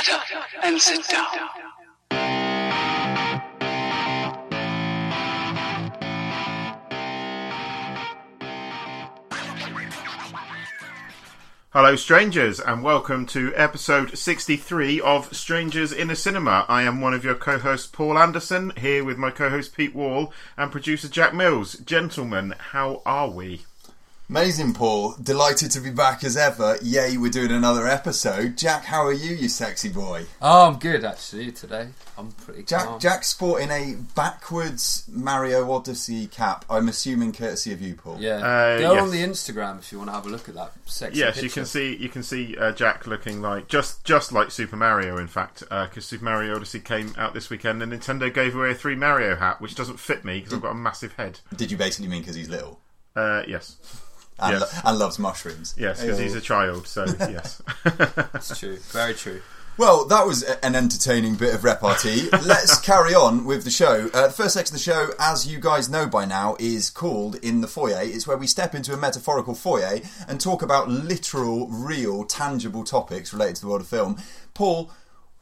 Shut up and sit down. Hello, strangers, and welcome to episode 63 of Strangers in a Cinema. I am one of your co hosts, Paul Anderson, here with my co host, Pete Wall, and producer, Jack Mills. Gentlemen, how are we? Amazing, Paul. Delighted to be back as ever. Yay, we're doing another episode. Jack, how are you, you sexy boy? Oh, I'm good actually today. I'm pretty Jack, calm. Jack's sporting a backwards Mario Odyssey cap. I'm assuming courtesy of you, Paul. Yeah, Uh, go yes. on the Instagram if you want to have a look at that sexy Yes, picture. you can see you can see uh, Jack looking like just just like Super Mario. In fact, because Super Mario Odyssey came out this weekend, and Nintendo gave away a three Mario hat, which doesn't fit me because I've got a massive head. Did you basically mean because he's little Uh, yes, and, Yes. lo- and loves mushrooms? yes, because he's a child. So yes. It's true, very true. Well, that was an entertaining bit of repartee. Let's carry on with the show. Uh, the first section of the show, as you guys know by now, is called In the Foyer. It's where we step into a metaphorical foyer and talk about literal, real, tangible topics related to the world of film. Paul,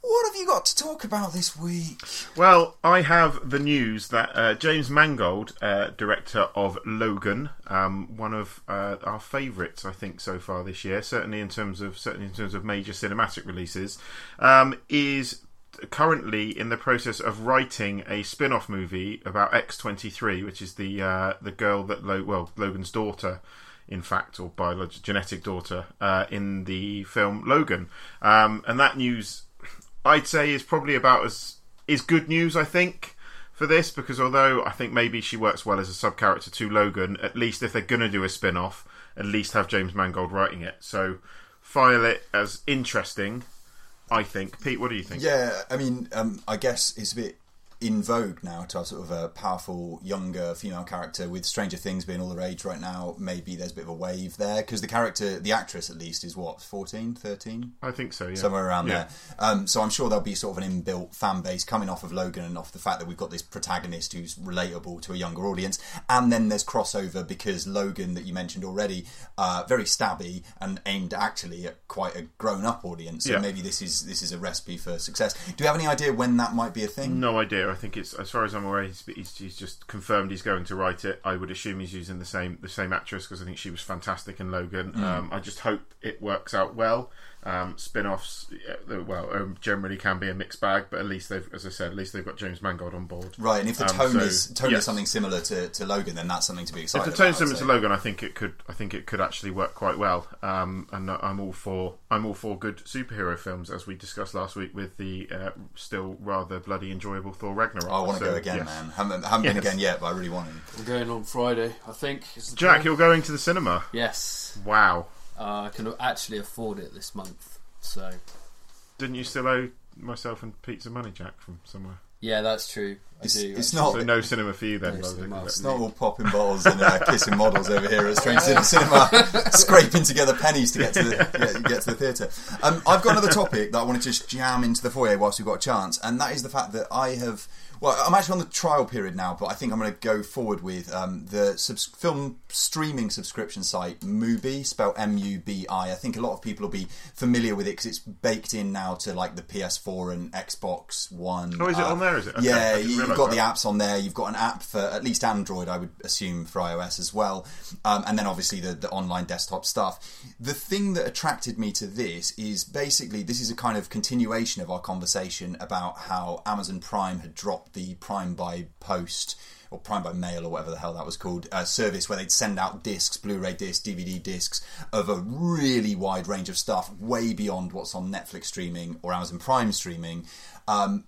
what have you got to talk about this week? Well, I have the news that uh, James Mangold, uh, director of Logan, um, one of uh, our favourites, I think, so far this year, certainly in terms of certainly in terms of major cinematic releases, um, is currently in the process of writing a spin-off movie about X23, which is the uh, the girl that Lo- well Logan's daughter in fact, or biological genetic daughter, uh, in the film Logan. Um, and that news, I'd say, is probably about as is good news. I think for this because although I think maybe she works well as a sub character to Logan, at least if they're gonna do a spin off, at least have James Mangold writing it. So file it as interesting. I think. Pete, what do you think? Yeah, I mean, um, I guess it's a bit in vogue now to have sort of a powerful younger female character with Stranger Things being all the rage right now. Maybe there's a bit of a wave there because the character, the actress at least, is what 14, 13? I think so. Yeah. somewhere around Yeah. there. Um, so I'm sure there'll be sort of an inbuilt fan base coming off of Logan and off the fact that we've got this protagonist who's relatable to a younger audience. And then there's crossover because Logan, that you mentioned already, uh, very stabby and aimed actually at quite a grown-up audience. So Yeah. maybe this is this is a recipe for success. Do you have any idea when that might be a thing? No idea. I think it's as far as I'm aware, he's, he's, he's just confirmed he's going to write it. I would assume he's using the same the same actress because I think she was fantastic in Logan. Um, I just hope it works out well. Um, spin-offs, well, um, generally can be a mixed bag, but at least they've, as I said, at least they've got James Mangold on board. Right, and if the Um, tone so, is tone yes. is something similar to, to Logan, then that's something to be If excited the about. tone's I'd similar to. Logan, I think it could. I think it could actually work quite well. Um, and I'm all for. I'm all for good superhero films, as we discussed last week with the uh, still rather bloody enjoyable Thor Ragnarok. I want to So, go again, yes. man. Haven't, haven't been again yet, but I really want to. I'm going on Friday, I think. Jack, plan. you're going to the cinema. yes, Wow. Uh, I can actually afford it this month. So Didn't you still owe myself and Pete some money, Jack, from somewhere? yeah, that's true. I It's, do. it's actually. not. So no cinema for you then. No cinema. It's of It's it. not all popping bottles and uh, kissing models over here at Strange City Cinema, scraping together pennies to get to the get, get to the theatre. Um, I've got another topic that I want to just jam into the foyer whilst we've got a chance, and that is the fact that I have. Well, I'm actually on the trial period now, but I think I'm going to go forward with um, the subs- film streaming subscription site Mubi, spelled M-U-B-I. I think a lot of people will be familiar with it because it's baked in now to like the PS4 and Xbox One. Oh, is it uh, on there? Is it? Okay, yeah, you've got the apps on there. You've got an app for at least Android, I would assume, for iOS as well. Um, and then obviously the, the online desktop stuff. The thing that attracted me to this is basically this is a kind of continuation of our conversation about how Amazon Prime had dropped the Prime by Post or Prime by Mail or whatever the hell that was called, uh, service where they'd send out discs, Blu-ray discs, DVD discs of a really wide range of stuff, way beyond what's on Netflix streaming or Amazon Prime streaming. Um,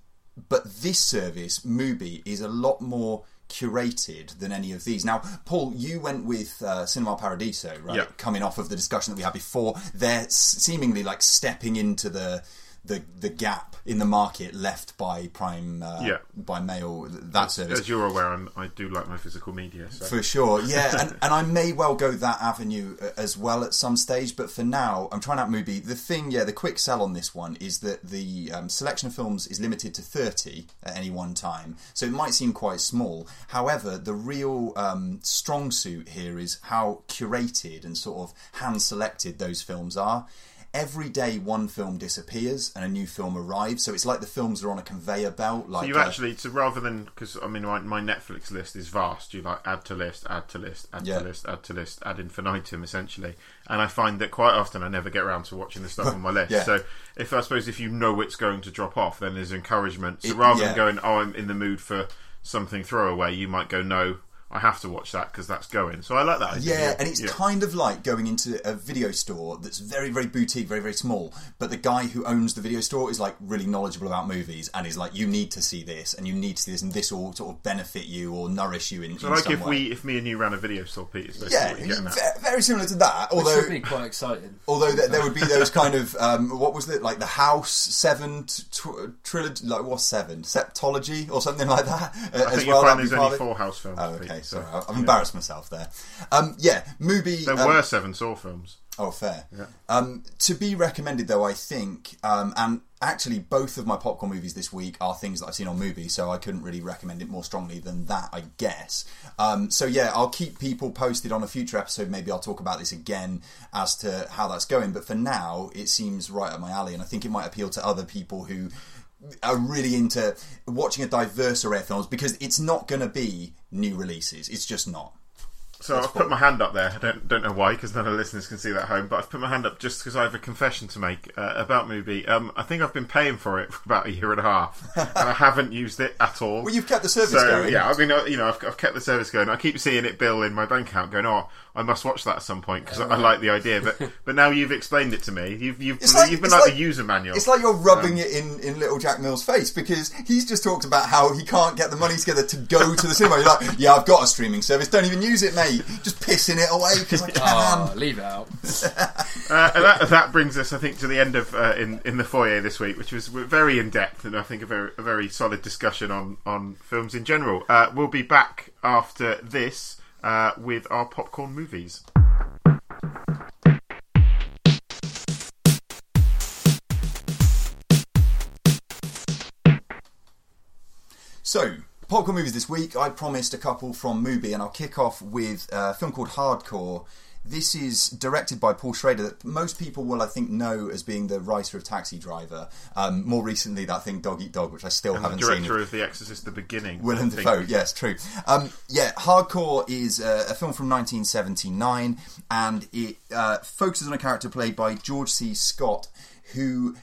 but this service, Mubi, is a lot more curated than any of these. Now, Paul, you went with uh, Cinema Paradiso, right? Yeah. Coming off of the discussion that we had before, they're s- seemingly like stepping into the the the gap in the market left by Prime, uh, Yeah. by Mail, that service. As you're aware, I'm, I do like my physical media. So. For sure, yeah, and, and I may well go that avenue uh, as well at some stage, but for now, I'm trying out Mubi. The thing, yeah, the quick sell on this one is that the um, selection of films is limited to 30 at any one time, so it might seem quite small. However, the real um, strong suit here is how curated and sort of hand selected those films are. Every day one film disappears and a new film arrives. So it's like the films are on a conveyor belt. Like So you uh, actually, so rather than because I mean my, my Netflix list is vast. You like add to list, add to list, add Yeah. to list, add to list, ad infinitum essentially. And I find that quite often I never get around to watching the stuff on my list. Yeah. So if I suppose if you know it's going to drop off, then there's encouragement. So It- rather yeah. than going, oh, I'm in the mood for something throwaway, you might go, no, I have to watch that because that's going. So I like that. idea. Yeah, and it's Yeah. kind of like going into a video store that's very, very boutique, very, very small. But the guy who owns the video store is like really knowledgeable about movies and is like, you need to see this and you need to see this, and this will sort of benefit you or nourish you in, So in like some if way. we, if me and you ran a video store, Pete, is basically yeah, what you're getting at. very similar to that. Which Although would be quite exciting. Although there, there would be those kind of um, what was it like the House Seven t- tw- trilogy, like what's seven Septology or something like that uh, I as think well. you'll find there's only four house films. Oh, Pete, okay, so, sorry, I've yeah. embarrassed myself there. Um, yeah, movie. There um, were seven Saw films. Oh, fair. Um, to be recommended, though, I think, um, and actually, both of my popcorn movies this week are things that I've seen on Mubi, so I couldn't really recommend it more strongly than that, I guess. Um, so, yeah, I'll keep people posted on a future episode. Maybe I'll talk about this again as to how that's going. But for now, it seems right up my alley, and I think it might appeal to other people who are really into watching a diverse array of films because it's not going to be new releases. It's just not. So I've put my hand up there. I don't don't know why because none of the listeners can see that at home. But I've put my hand up just because I have a confession to make uh, about Mubi. Um, I think I've been paying for it for about a year and a half, and I haven't used it at all. Well, you've kept the service so going. yeah, I mean, uh, you know, I've, I've kept the service going. I keep seeing it bill in my bank account, going, "Oh, I must watch that at some point because I like the idea." But but now you've explained it to me. You've you've, It's like- you've been like, like- the user manual. It's like you're rubbing it in, in little Jack Mill's face because he's just talked about how he can't get the money together to go to the cinema. You're like, yeah, I've got a streaming service. Don't even use it, mate. Just pissing it away because I can. Oh, leave it out. Uh, and that, that brings us, I think, to the end of uh, in in the foyer this week, which was very in depth and I think a very a very solid discussion on on films in general. Uh, we'll be back after this uh, with our popcorn movies. So, popcorn movies this week. I promised a couple from Mubi, and I'll kick off with a film called Hardcore. This is directed by Paul Schrader, that most people will, I think, know as being the writer of Taxi Driver. Um, more recently, that thing Dog Eat Dog, which I still And haven't seen. director of The Exorcist: The Beginning, Willem. Dafoe, yes, true. Um, yeah, Hardcore is uh, a film from 1979, and it uh, focuses on a character played by George C. Scott, who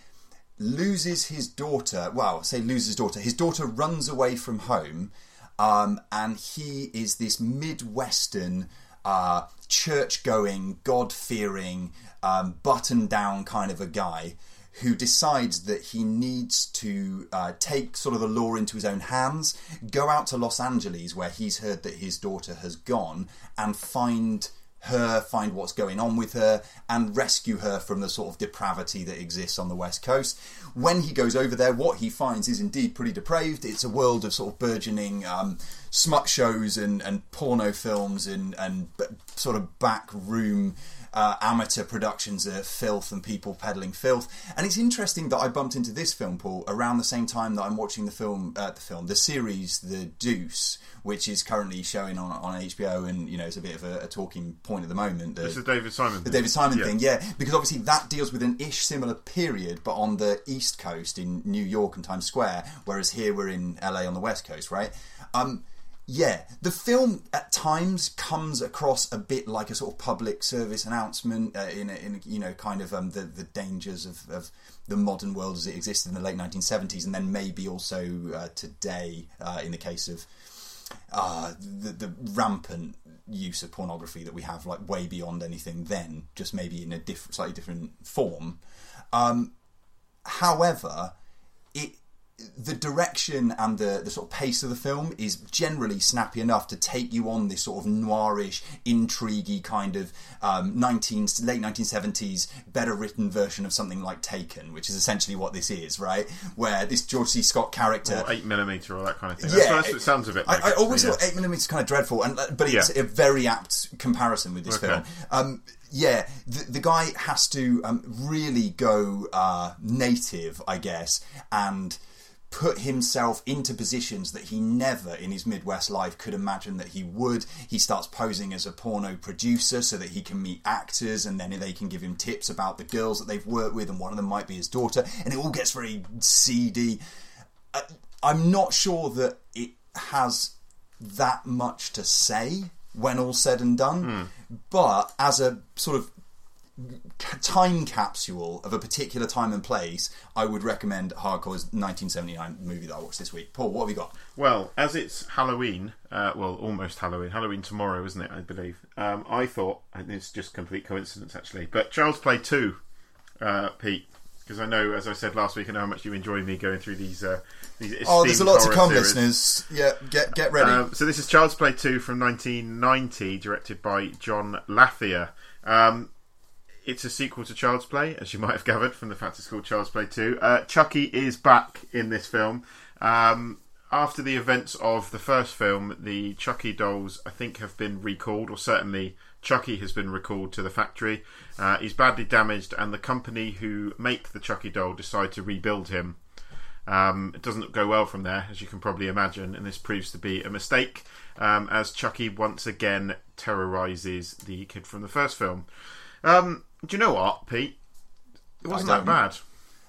loses his daughter. Well, say loses his daughter. His daughter runs away from home, um, and he is this Midwestern. Uh, church going, God fearing, um, button down kind of a guy who decides that he needs to uh, take sort of the law into his own hands, go out to Los Angeles where he's heard that his daughter has gone, and find her, find what's going on with her, and rescue her from the sort of depravity that exists on the West Coast. When he goes over there, what he finds is indeed pretty depraved. It's a world of sort of burgeoning um, smut shows and, and porno films and, and b- sort of back room uh, amateur productions of filth and people peddling filth. And it's interesting that I bumped into this film, Paul, around the same time that I'm watching the film, uh, the film, the series, The Deuce, which is currently showing on on HBO, and you know it's a bit of a, a talking point at the moment. The, This is David Simon. the David Simon Yeah. thing, yeah, because obviously that deals with an ish similar period, but on the East Coast in New York and Times Square, whereas here we're in LA on the West Coast, right? Um, yeah, the film at times comes across a bit like a sort of public service announcement uh, in, a, in a, you know, kind of um, the the dangers of, of the modern world as it existed in the late 1970s, and then maybe also uh, today uh, in the case of uh, the, the rampant use of pornography that we have, like way beyond anything then, just maybe in a slightly different form. Um, however, it the direction and the, the sort of pace of the film is generally snappy enough to take you on this sort of noirish, intriguey kind of um, 19, late 1970s, better written version of something like Taken, which is essentially what this is, right? Where this George C. Scott character or eight millimeter or that kind of thing. yeah, That's, what it sounds a bit. Like, I, I always thought eight millimeters kind of dreadful, and but it's Yeah. a very apt comparison with this Okay. film. Um, yeah, the, the guy has to um, really go uh, native, I guess, and put himself into positions that he never in his Midwest life could imagine that he would. He starts posing as a porno producer so that he can meet actors and then they can give him tips about the girls that they've worked with, and one of them might be his daughter, and it all gets very seedy. I'm not sure that it has that much to say when all said and done, hmm. but as a sort of time capsule of a particular time and place, I would recommend Hardcore's 1979 movie that I watched this week. Paul, what have you got? Well, as it's Halloween, uh, well, almost Halloween, Halloween tomorrow, isn't it? I believe. Um, I thought, and it's just complete coincidence actually, but Child's Play Two, uh, Pete, because I know, as I said last week, I know how much you enjoy me going through these. Uh, these Oh, there's a lot to come, series. listeners. Yeah, get get ready. Um, so this is Child's Play 2 from 1990, directed by John Lafia. Um, it's a sequel to Child's Play, as you might have gathered from the fact it's called Child's Play 2. Uh, Chucky is back in this film. Um, after the events of the first film, the Chucky dolls, I think, have been recalled, or certainly Chucky has been recalled to the factory. Uh, he's badly damaged, and the company who make the Chucky doll decide to rebuild him. Um, it doesn't go well from there, as you can probably imagine, and this proves to be a mistake um, as Chucky once again terrorizes the kid from the first film. Um, do you know what, Pete? It wasn't that bad.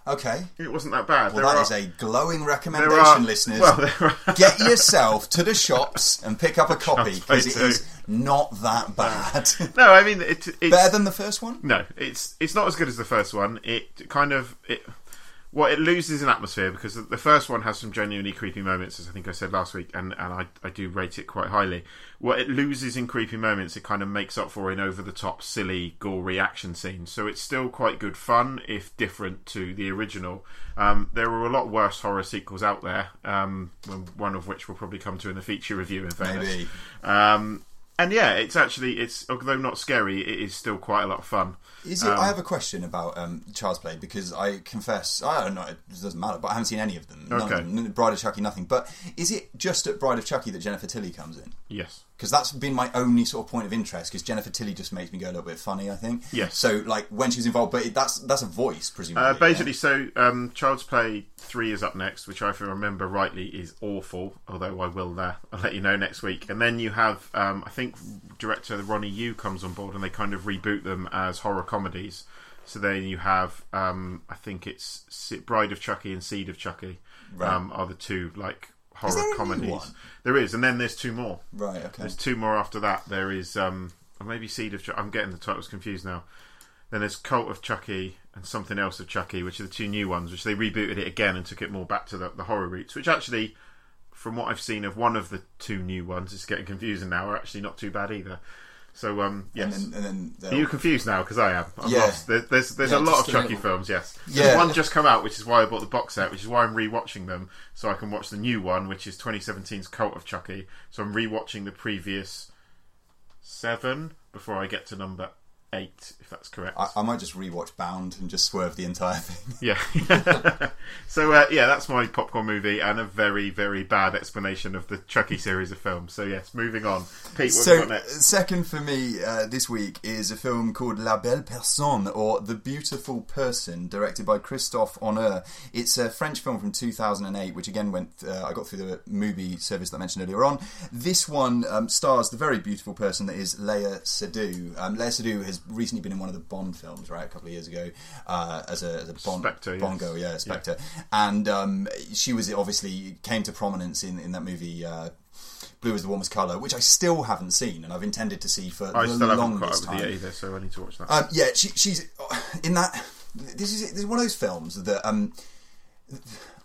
okay. It wasn't that bad. Well, There that are- is a glowing recommendation, are- listeners. Well, Get yourself to the shops and pick up a copy because it is not that bad. no, I mean it, it's Better than the first one. No, it's it's not as good as the first one. It kind of it well, it loses in atmosphere because the first one has some genuinely creepy moments, as I think I said last week, and, and I, I do rate it quite highly. What it loses in creepy moments, it kind of makes up for in over the top, silly, gory action scenes. So it's still quite good fun, if different to the original. Um, there are a lot worse horror sequels out there, um, one of which we'll probably come to in the feature review, in fairness. Maybe. Um, and yeah, it's actually it's although not scary, it is still quite a lot of fun. Is it? I have a question about um, Child's Play because I confess I don't know. It doesn't matter, but I haven't seen any of them. None Okay. of them. Bride of Chucky, nothing. But is it just at Bride of Chucky that Jennifer Tilly comes in? Yes. Because that's been my only sort of point of interest. Because Jennifer Tilly just makes me go a little bit funny. I think. Yes. So like when she's involved, but it, that's that's a voice presumably. Uh, yeah? basically, so um, Child's Play three is up next, which I if I remember rightly is awful. Although I will, uh, I'll let you know next week. And then you have, um, I think, director Ronnie Yu comes on board, and they kind of reboot them as horror comedies. So then you have, um, I think it's Bride of Chucky and Seed of Chucky Right. um, are the two like horror there comedies. one? There is, and then there's two more. Right. Okay. There's two more after that. There is, um, or maybe Seed of Chucky. I'm getting the titles confused now. Then there's Cult of Chucky and something else of Chucky, which are the two new ones, which they rebooted it again and took it more back to the, the horror roots. Which actually, from what I've seen of one of the two new ones, it's getting confusing now. Are actually not too bad either. So um, yes. And then, and then Are you confused now? Because I am. I'm Yeah. lost. There, there's there's Yeah, a lot of Chucky little. films. Yes. Yeah. There's one just come out, which is why I bought the box set, which is why I'm rewatching them so I can watch the new one, which is 2017's Cult of Chucky. So I'm rewatching the previous seven before I get to number eight, that's correct. I, I might just rewatch Bound and just swerve the entire thing. Yeah. so uh, yeah, that's my popcorn movie and a very very bad explanation of the Chucky series of films. So yes, moving on. Pete, what So, next? second for me uh, this week is a film called La Belle Personne, or The Beautiful Person, directed by Christophe Honoré. It's a French film from 2008, which again went. Uh, I got through the movie service that I mentioned earlier on. This one um, stars the very beautiful person that is Léa Seydoux. Um, Léa Seydoux has recently been in one of the Bond films, right, a couple of years ago, uh, as a, as a Bond, Spectre, yes. Bongo, yeah, Spectre, and um, she was obviously came to prominence in in that movie. Uh, Blue is the warmest colour, which I still haven't seen, and I've intended to see for I the still longest time. it either, so I need to watch that. Um, yeah, she, she's in that. This is this is one of those films that um,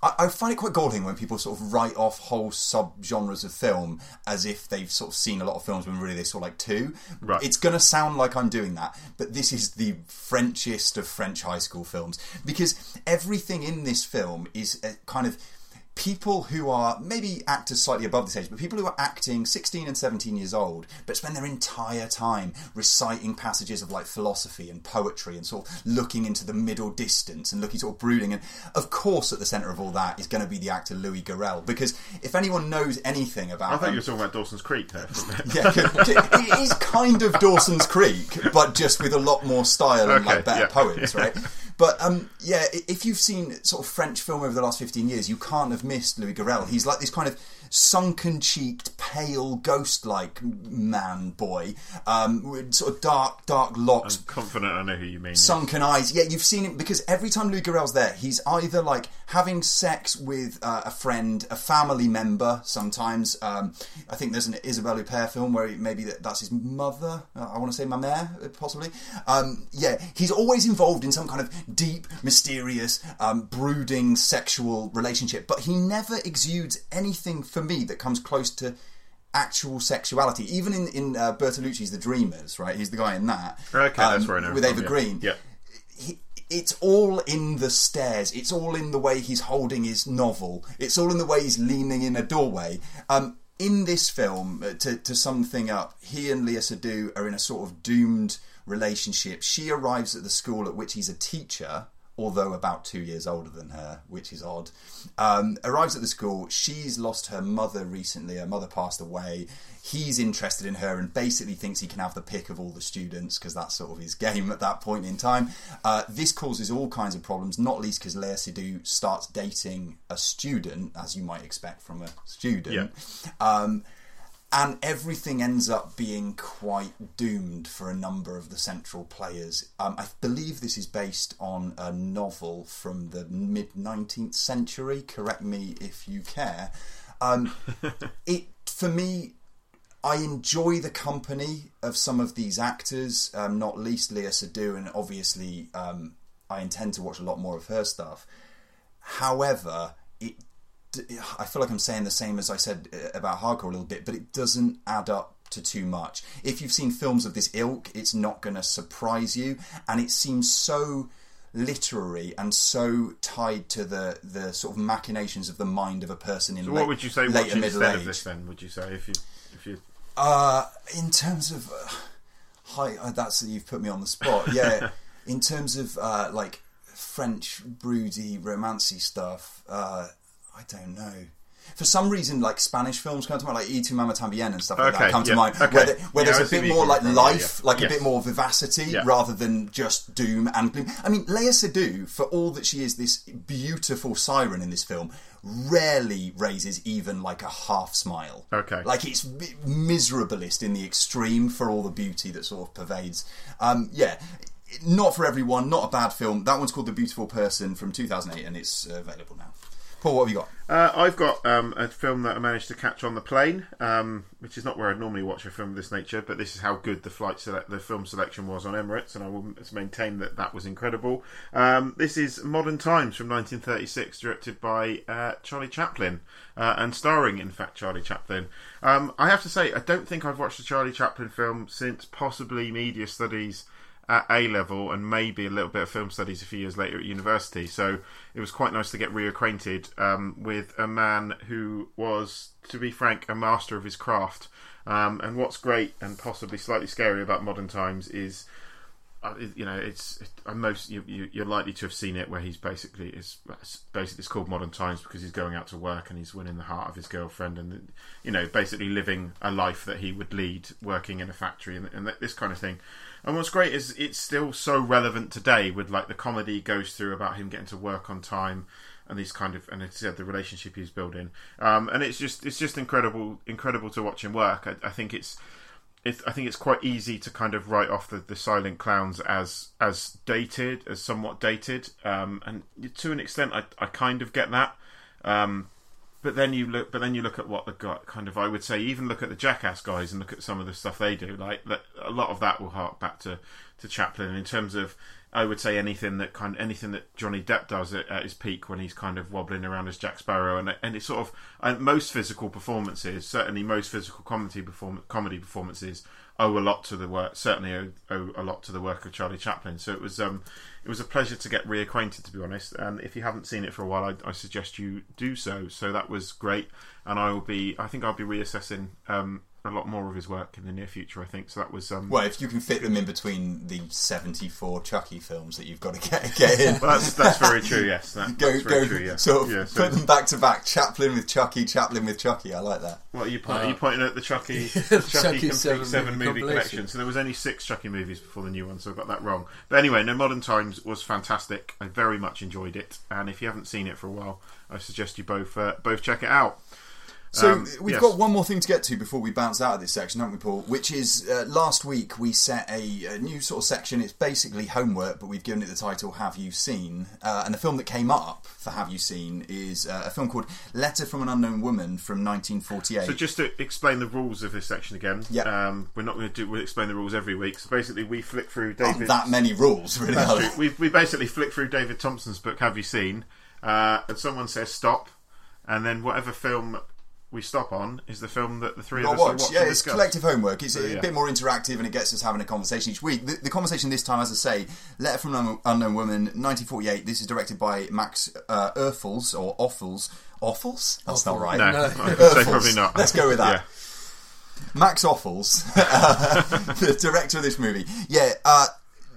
I, I find it quite galling when people sort of write off whole sub-genres of film as if they've sort of seen a lot of films when really they saw like two. Right. It's going to sound like I'm doing that, but this is the Frenchest of French high school films because everything in this film is a kind of people who are maybe actors slightly above this age, but people who are acting 16 and 17 years old, but spend their entire time reciting passages of like philosophy and poetry and sort of looking into the middle distance and looking sort of brooding. And of course, at the centre of all that is going to be the actor Louis Garrel, because if anyone knows anything about I thought um, you were talking about Dawson's Creek there. For a bit. yeah, it is kind of Dawson's Creek, but just with a lot more style and Okay, like better yeah. poems, right? But um, yeah, if you've seen sort of French film over the last fifteen years, you can't have missed Louis Garrel. He's like this kind of sunken-cheeked, pale, ghost-like man boy, um, with sort of dark, dark locks, Confident I know who you mean. sunken eyes. Yeah, you've seen him because every time Louis Garrel's there, he's either like having sex with uh, a friend, a family member. Sometimes, um, I think there's an Isabelle Huppert film where he, maybe that, that's his mother. Uh, I want to say ma mère, uh, possibly. Um, yeah, he's always involved in some kind of deep, mysterious, um, brooding sexual relationship, but he never exudes anything for me that comes close to actual sexuality. Even in in uh, Bertolucci's The Dreamers, right? He's the guy in that. Okay, that's where I know with Eva from, yeah. Green. Yeah. He, it's all in the stares. It's all in the way he's holding his novel. It's all in the way he's leaning in a doorway. Um, in this film, uh, to, to sum thing up, he and Léa Seydoux are in a sort of doomed relationship. She arrives at the school at which he's a teacher, although about two years older than her, which is odd. Um, arrives at the school. She's lost her mother recently. Her mother passed away. He's interested in her and basically thinks he can have the pick of all the students because that's sort of his game at that point in time. Uh, this causes all kinds of problems, not least because Léa Seydoux starts dating a student, as you might expect from a student. Um, and everything ends up being quite doomed for a number of the central players. Um, I believe this is based on a novel from the mid 19th century. Correct me if you care. Um, it for me, I enjoy the company of some of these actors, um, not least Léa Seydoux, and obviously um, I intend to watch a lot more of her stuff. However, it I feel like I'm saying the same as I said uh, about hardcore a little bit, but it doesn't add up to too much. If you've seen films of this ilk, it's not going to surprise you, and it seems so literary and so tied to the the sort of machinations of the mind of a person in So late, what would you say later middle instead age. of this then? Would you say if you if you Uh, in terms of uh, hi, uh, that's you've put me on the spot. Yeah, in terms of uh, like French broody, romancy stuff, uh, I don't know. For some reason, like Spanish films come to mind, like E tu Mama Tambien and stuff like Okay, that come yeah, to mind, okay. where, the, where Yeah, there's a bit more like coming from, yeah, life, like a bit more vivacity, rather than just doom and gloom. I mean, Léa Seydoux, for all that she is this beautiful siren in this film, rarely raises even like a half smile. Okay. Like it's mi- miserablest in the extreme for all the beauty that sort of pervades. Um, yeah, not for everyone. Not a bad film. That one's called The Beautiful Person from 2008, and it's available now. Paul, what have you got? Uh, I've got um, a film that I managed to catch on the plane, um, which is not where I'd normally watch a film of this nature, but this is how good the flight the film selection was on Emirates, and I will maintain that that was incredible. Um, this is Modern Times from 1936, directed by uh, Charlie Chaplin, uh, and starring, in fact, Charlie Chaplin. Um, I have to say, I don't think I've watched a Charlie Chaplin film since possibly Media Studies at A level and maybe a little bit of film studies a few years later at university. So it was quite nice to get reacquainted um, with a man who was, to be frank, a master of his craft. Um, and what's great and possibly slightly scary about modern times is. Uh, you know, it's it, uh, most you, you, you're likely to have seen it where he's basically is basically it's called modern times because he's going out to work and he's winning the heart of his girlfriend and you know basically living a life that he would lead working in a factory and, and this kind of thing. And what's great is it's still so relevant today with like the comedy goes through about him getting to work on time and these kind of and it's said the relationship he's building. Um, and it's just it's just incredible incredible to watch him work. I, I think it's it's, I think it's quite easy to kind of write off the, the Silent Clowns as as dated, as somewhat dated, um, and to an extent, I, I kind of get that. Um, but then you look, but then you look at what the guy kind of I would say, even look at the Jackass guys and look at some of the stuff they do. Like a lot of that will hark back to to Chaplin in terms of. I would say anything that kind anything that Johnny Depp does at, at his peak when he's kind of wobbling around as Jack Sparrow and and it's sort of most physical performances certainly most physical comedy perform, comedy performances owe a lot to the work certainly owe, owe a lot to the work of Charlie Chaplin so it was um it was a pleasure to get reacquainted to be honest. And if you haven't seen it for a while I, I suggest you do so. So that was great. And I will be I think I'll be reassessing um a lot more of his work in the near future. I think so. That was um, Well, if you can fit them in between the seventy-four Chucky films that you've got to get get in. well, that's that's very true. Yes, that, Go, that's very go, true. Yeah, sort of yeah. So put them back to back. Chaplin with Chucky, Chaplin with Chucky. I like that. What are you, point, Uh, are you pointing at the Chucky, the Chucky, Chucky complete seven seven, movie movie collection? So there was only six Chucky movies before the new one, so I got that wrong. But anyway, No Modern Times was fantastic. I very much enjoyed it, and if you haven't seen it for a while, I suggest you both uh, both check it out. So Um, we've yes. got one more thing to get to before we bounce out of this section, haven't we, Paul? Which is uh, last week we set a, a new sort of section. It's basically homework, but we've given it the title "Have You Seen?" Uh, and the film that came up for "Have You Seen" is uh, a film called "Letter from an Unknown Woman" from 1948. So just to explain the rules of this section again, Yeah. um, we're not going to do we'll explain the rules every week. So basically, we flick through Not David. that many rules, really. That's. We we basically flick through David Thomson's book. Have you seen? Uh, and someone says stop, and then whatever film we stop on is the film that the three of us watch. will watch Yeah, it's discuss. collective homework. It's a yeah. bit more interactive and it gets us having a conversation each week. The, the conversation this time, as I say, Letter from an Unknown Woman, 1948. This is directed by Max uh, Erfels, or Offels. Offels? That's not right. No, No. I say probably not. Let's go with that. Yeah. Max Offels, the director of this movie. Yeah, uh,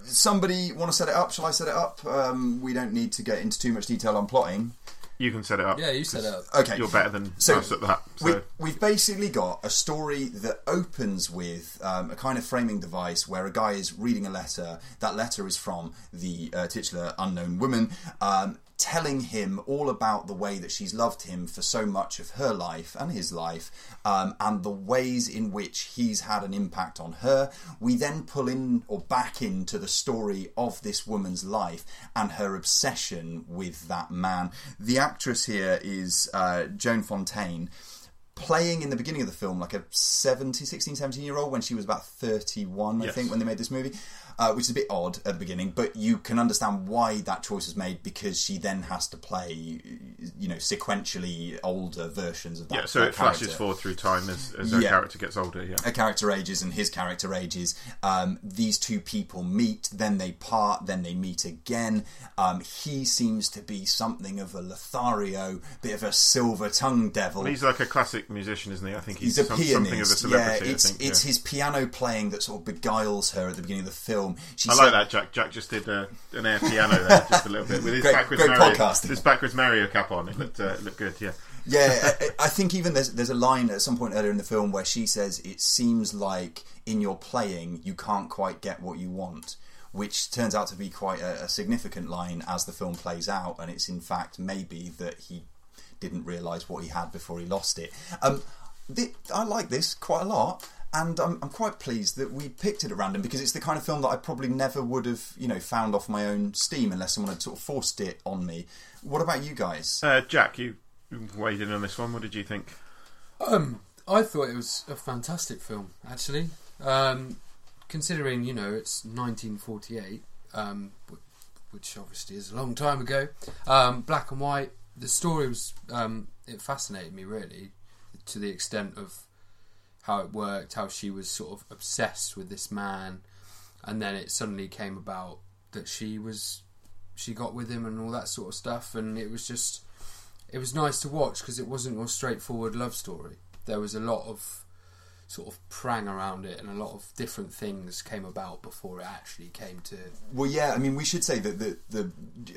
somebody want to set it up? Shall I set it up? Um, we don't need to get into too much detail on plotting. You can set it up. Yeah, you set it up. Okay. You're better than So, us at that. We, So we've basically got a story that opens with um, a kind of framing device where a guy is reading a letter. That letter is from the uh, titular unknown woman, um, telling him all about the way that she's loved him for so much of her life and his life, um, and the ways in which he's had an impact on her. We then pull in or back into the story of this woman's life and her obsession with that man. The actress here is uh, Joan Fontaine playing in the beginning of the film like a 70, 16, 17 year old when she was about 31, I think, when they made this movie. Uh, which is a bit odd at the beginning, but you can understand why that choice was made because she then has to play, you know, sequentially older versions of that. yeah, so that it flashes forward through time as, as her Yeah. character gets older. Yeah. a character ages and his character ages. Um, these two people meet, then they part, then they meet again. Um, he seems to be something of a Lothario, bit of a silver tongued devil. He's like a classic musician, isn't he? I think he's, He's a some- pianist. something of a celebrity. yeah, it's I think. it's yeah. his piano playing that sort of beguiles her at the beginning of the film. She I said- like that, Jack. Jack just did uh, an air piano there, just a little bit with his Great- backwards great Mario, podcasting. his backwards Mario cap on. It looked uh, it looked good. Yeah. Yeah, I, I think even there's there's a line at some point earlier in the film where she says, "It seems like in your playing you can't quite get what you want," which turns out to be quite a, a significant line as the film plays out, and it's in fact maybe that he didn't realise what he had before he lost it. Um, thi- I like this quite a lot. And I'm, I'm quite pleased that we picked it at random because it's the kind of film that I probably never would have, you know, found off my own steam unless someone had sort of forced it on me. What about you guys? Uh, Jack, you weighed in on this one. What did you think? Um, I thought it was a fantastic film, actually. Um, considering, you know, it's 1948, um, which obviously is a long time ago. Um, black and white. The story was, um, it fascinated me really, to the extent of how it worked, how she was sort of obsessed with this man, and then it suddenly came about that she was, she got with him and all that sort of stuff, and it was just it was nice to watch because it wasn't a straightforward love story. There was a lot of sort of prang around it, and a lot of different things came about before it actually came to. Well, yeah, I mean, we should say that the the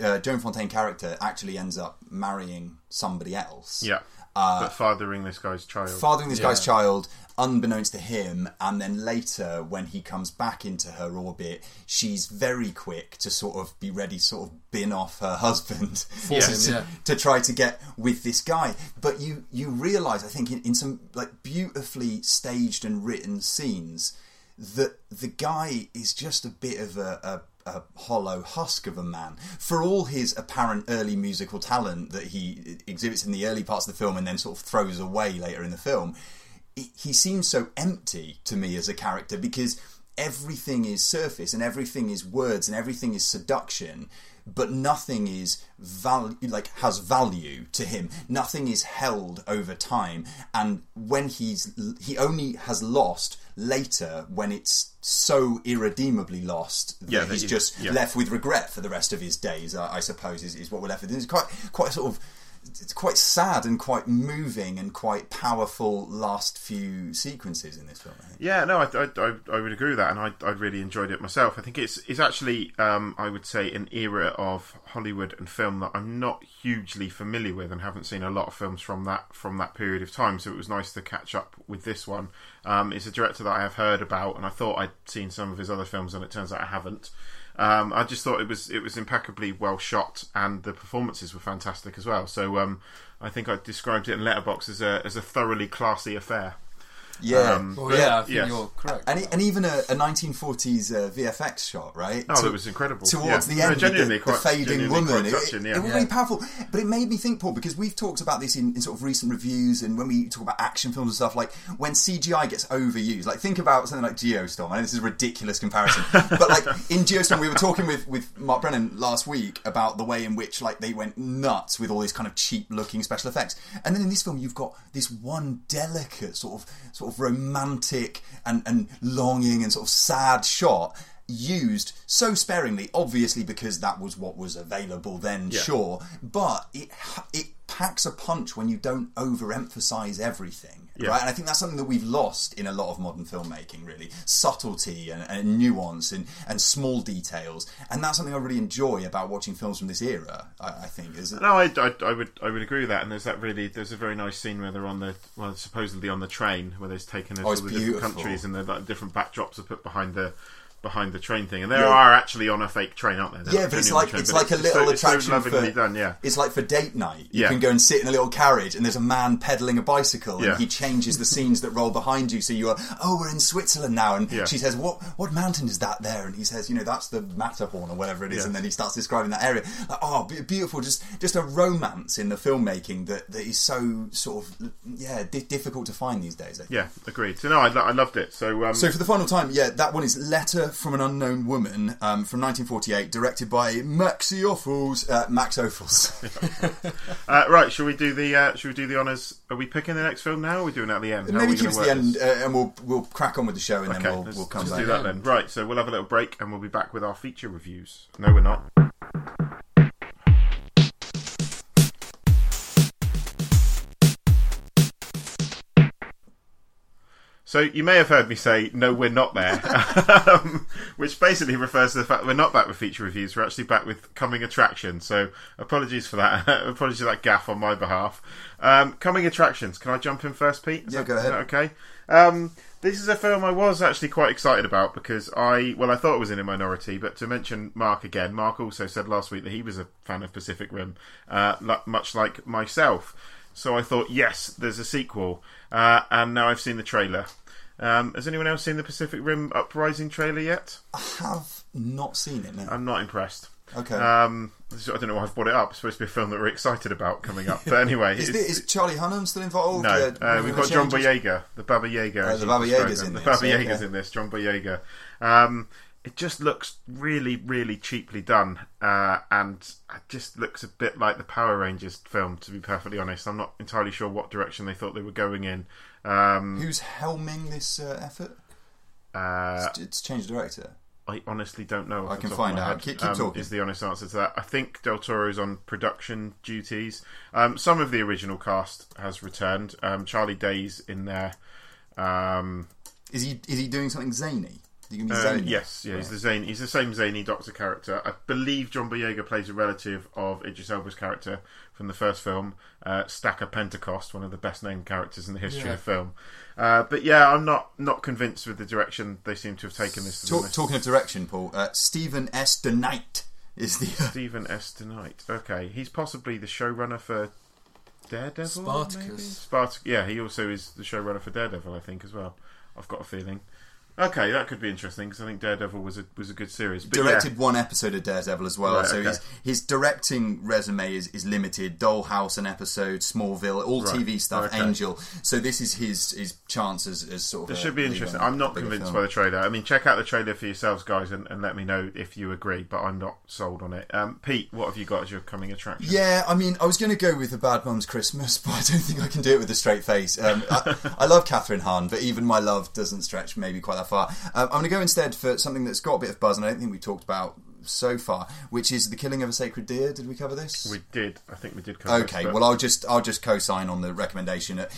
uh, Joan Fontaine character actually ends up marrying somebody else. Yeah, Uh, but fathering this guy's child. fathering this Yeah. guy's child unbeknownst to him and then later when he comes back into her orbit she's very quick to sort of be ready sort of bin off her husband Yes. to, Yeah. to try to get with this guy but you you realize i think in, in some like beautifully staged and written scenes that the guy is just a bit of a, a, a hollow husk of a man. For all his apparent early musical talent that he exhibits in the early parts of the film and then sort of throws away later in the film, he- seems so empty to me as a character because everything is surface and everything is words and everything is seduction but nothing is value like has value to him. Nothing is held over time. And when he's he only has lost later when it's so irredeemably lost that Yeah, that he's you- just yeah. left with regret for the rest of his days I, I suppose is, is what we're left with. It's quite quite a sort of it's quite sad and quite moving and quite powerful last few sequences in this film. Yeah, no, I, I, I, I would agree with that, and I, I really enjoyed it myself. I think it's it's actually, um, I would say, an era of Hollywood and film that I'm not hugely familiar with, and haven't seen a lot of films from that from that period of time. So it was nice to catch up with this one. Um, it's a director that I have heard about, and I thought I'd seen some of his other films, and it turns out I haven't. Um, I just thought it was it was impeccably well shot, and the performances were fantastic as well. So um, I think I described it in Letterboxd as a as a thoroughly classy affair. Yeah, Um, Well, yeah, I think yes. you're correct. and, and even a, a 1940s uh, VFX shot, right? Oh, To- that was incredible. Towards Yeah. the end, with genuinely the, the fading genuinely woman, quite it, touching, yeah. it was Yeah. really powerful. But it made me think, Paul, because we've talked about this in, in sort of recent reviews, and when we talk about action films and stuff, like when CGI gets overused. Like think about something like Geostorm. I know this is a ridiculous comparison, but like in Geostorm, we were talking with with Mark Brennan last week about the way in which like they went nuts with all these kind of cheap looking special effects, and then in this film, you've got this one delicate sort of sort of romantic and and longing and sort of sad shot used so sparingly obviously because that was what was available then Yeah. sure but it it packs a punch when you don't overemphasize everything Yeah. right? And i think that's something that we've lost in a lot of modern filmmaking really. Subtlety and, and nuance and, and small details. And that's something i really enjoy about watching films from this era i, I think is No, I, I, I would I would agree with that. And there's that really there's a very nice scene where they're on the well supposedly on the train where they're taken Oh, all the different countries and the like, different backdrops are put behind the behind the train thing. And they Yeah. are actually on a fake train, aren't they? They're yeah, but it's like train, it's like a so- little so attraction lovingly for done. Yeah, It's like for date night. You Yeah. can go and sit in a little carriage, and there's a man pedaling a bicycle, Yeah. and he changes the scenes that roll behind you. So you are, oh, we're in Switzerland now, and she says, what what mountain is that there? And he says, you know, that's the Matterhorn or whatever it is, and then he starts describing that area. Like, oh, beautiful, just just a romance in the filmmaking that, that is so sort of yeah di- difficult to find these days. I think. yeah, agreed. So no, I, I loved it. So um, So for the final time, yeah, that one is Letter from an Unknown Woman um, from 1948, directed by Maxi Offals, uh, Max Offals. uh, right, shall we do the uh, shall we do the honors? Are we picking the next film now? or Are we doing it at the end? How Maybe keep us the end, uh, and we'll we'll crack on with the show, and Okay, then we'll we'll come let's back. do that then. Right, so we'll have a little break and we'll be back with our feature reviews. No, we're not. So you may have heard me say, "No, we're not there," um, which basically refers to the fact that we're not back with feature reviews. We're actually back with coming attractions. So apologies for that. apologies for that gaffe on my behalf. Um, coming attractions. Can I jump in first, Pete? Is Yeah, that- go ahead. okay. Um, this is a film I was actually quite excited about because I, well, I thought it was in a minority, but to mention Mark again, Mark also said last week that he was a fan of Pacific Rim, uh, much like myself. So I thought, yes, there's a sequel, uh, and now I've seen the trailer. Um, has anyone else seen the Pacific Rim Uprising trailer yet? I have not seen it now. I'm not impressed. Okay. Um, this- I don't know why I've brought it up. It's supposed to be a film that we're excited about coming up, but anyway, is, the, is Charlie Hunnam still involved? no, Yeah, uh, we've got John? Boyega, the Baba Yaga. Uh, the Baba Yaga's in The this, Baba okay. Yaga's in this. John Boyega. Um, it just looks really, really cheaply done, uh, and it just looks a bit like the Power Rangers film. To be perfectly honest, I'm not entirely sure what direction they thought they were going in. Um, Who's helming this uh, effort? uh, It's, it's changed director. I honestly don't know. I can find out. head, Keep- keep um, talking. Is the honest answer to that? I think Del Toro's on production duties. Um, some of the original cast has returned. Um, Charlie Day's in there. Um, Is he is he doing something zany? Is he going to be uh, zany? yes, yeah, he's the zany, he's the same zany Doctor character. I believe John Boyega plays a relative of Idris Elba's character from the first film, uh, Stacker Pentecost, one of the best named characters in the history Yeah. of film. Uh, but yeah, I'm not not convinced with the direction they seem to have taken this. Talk, talking of direction, Paul, uh, Stephen S. DeKnight is the. Uh, Stephen S. DeKnight. Okay, he's possibly the showrunner for Daredevil. Spartacus. Spartacus. Yeah, he also is the showrunner for Daredevil. I think as well. I've got a feeling. Okay, that could be interesting because I think Daredevil was a was a good series. But directed one episode of Daredevil as well, Right, so okay. his his directing resume is, is limited. Dollhouse, an episode, Smallville, all Right, TV stuff, okay. Angel. So this is his his chance as, as sort of. This a should be interesting. I'm not convinced film. by the trailer. I mean, check out the trailer for yourselves, guys, and, and let me know if you agree. But I'm not sold on it. Um, Pete, what have you got as your coming attraction? Yeah, I mean, I was going to go with the Bad Mums Christmas, but I don't think I can do it with a straight face. Um, I, I love Kathryn Hahn, but even my love doesn't stretch maybe quite that far. Um, I'm going to go instead for something that's got a bit of buzz, and I don't think we talked about so far, which is the killing of a sacred deer. Did we cover this? We did. I think we did cover Okay, this, well, I'll just I'll just co-sign on the recommendation. Uh,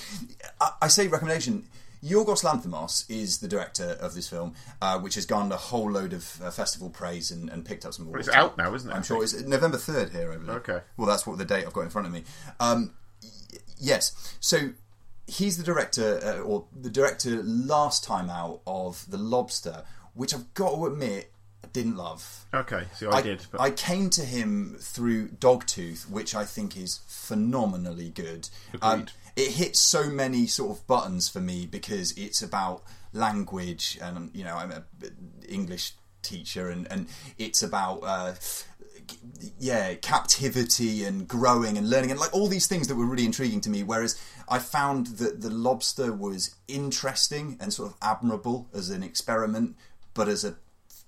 I, I say recommendation. Yorgos Lanthimos is the director of this film, uh, which has garnered a whole load of uh, festival praise and, and picked up some awards. it's out now, isn't it? I'm sure it's November third here. I believe. Okay. Well, that's what the date I've got in front of me. Um, y- yes. So he's the director, uh, or the director last time out of The Lobster, which I've got to admit I didn't love. Okay, see, I, did. But I came to him through Dogtooth, which I think is phenomenally good. Um, it hits so many sort of buttons for me because it's about language, and you know, I'm an English teacher, and and it's about. Uh, yeah, captivity and growing and learning and like all these things that were really intriguing to me. Whereas I found that the lobster was interesting and sort of admirable as an experiment, but as a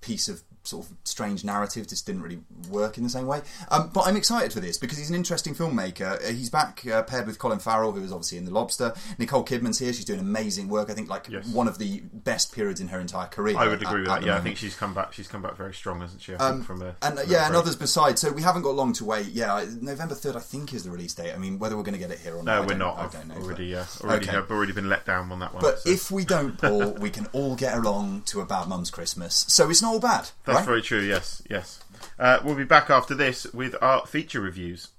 piece of sort of strange narrative just didn't really work in the same way. Um, but I'm excited for this because he's an interesting filmmaker. Uh, he's back uh, paired with Colin Farrell, who is obviously in The Lobster. Nicole Kidman's here; she's doing amazing work. I think like Yes. one of the best periods in her entire career. I would agree at- with at that. Yeah, I think she's come back. She's come back very strong, hasn't she? I think from a and uh, from a yeah, and others besides. So we haven't got long to wait. Yeah, November third, I think, is the release date. I mean, whether we're going to get it here or not, No, we're not. I don't know. already, but- uh, already, Okay. I've already been let down on that one. But so- if we don't, Paul, we can all get along to a bad mum's Christmas. So it's not all bad, that's right? very true. Yes, yes. Uh, we'll be back after this with our feature reviews.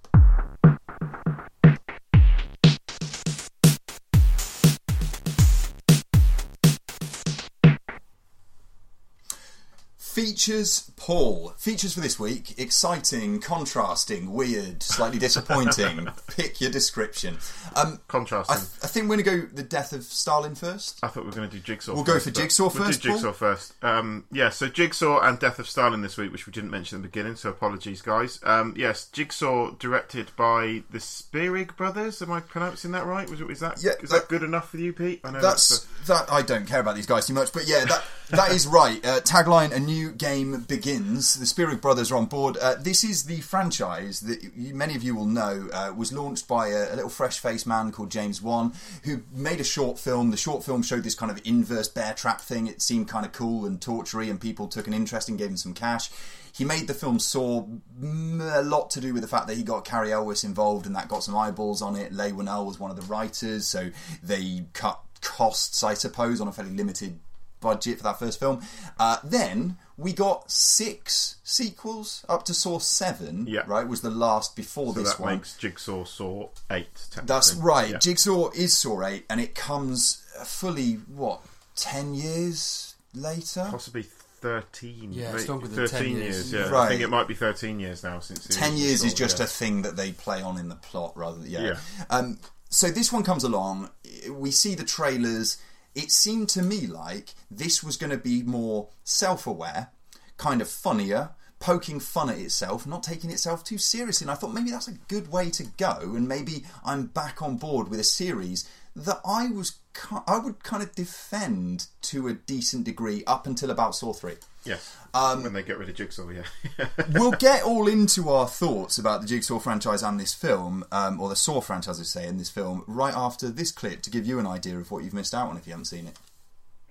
Features, Paul. Features for this week: exciting, contrasting, weird, slightly disappointing. Pick your description. Um, Contrasting. I, I think we're going to go the death of Stalin first. I thought we were going to do Jigsaw. We'll go for Jigsaw we'll first, do Jigsaw Paul? first. Um, yeah, so Jigsaw and Death of Stalin this week, which we didn't mention at the beginning, so apologies, guys. Um, yes, Jigsaw directed by the Spierig brothers. Am I pronouncing that right? Was? Is that Yeah, is that- that good enough for you, Pete? I know That's that's. that. I don't care about these guys too much, but yeah, that that is right. Uh, tagline: A new game begins. The Spierig brothers are on board. Uh, this is the franchise that you, many of you will know uh, was launched by a, a little fresh-faced man called James Wan, who made a short film. The short film showed this kind of inverse bear trap thing. It seemed kind of cool and tortury, and people took an interest and gave him some cash. He made the film Saw mm, a lot to do with the fact that he got Cary Elwes involved, and that got some eyeballs on it. Leigh Whannell was one of the writers, so they cut costs, I suppose, on a fairly limited budget for that first film. Uh, then we got six sequels up to Saw Seven. Yeah. right was the last before So this that one. makes Jigsaw Saw eight. That's right. Yeah. Jigsaw is Saw Eight, and it comes fully what ten years later. possibly thirteen. Yeah, it's longer than 10 thirteen years. Yeah, I think it might be thirteen years now since Ten original years is just yeah. a thing that they play on in the plot, rather. Than, yeah. Yeah. Um, so this one comes along. We see the trailers. It seemed to me like this was going to be more self-aware, kind of funnier, poking fun at itself, not taking itself too seriously. And I thought maybe that's a good way to go, and maybe I'm back on board with a series that I was I would kind of defend to a decent degree up until about Saw three. Yes. Um, when they get rid of Jigsaw, yeah. we'll get all into our thoughts about the Jigsaw franchise and this film, um, or the Saw franchise, I say, in this film, right after this clip to give you an idea of what you've missed out on if you haven't seen it.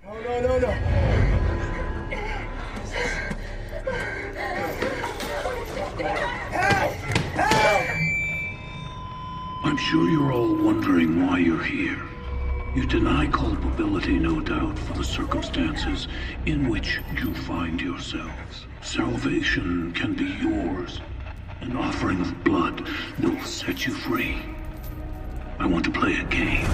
No, no, no, no. I'm sure you're all wondering why you're here. You deny culpability, no doubt, for the circumstances in which you find yourselves. Salvation can be yours. An offering of blood that will set you free. I want to play a game.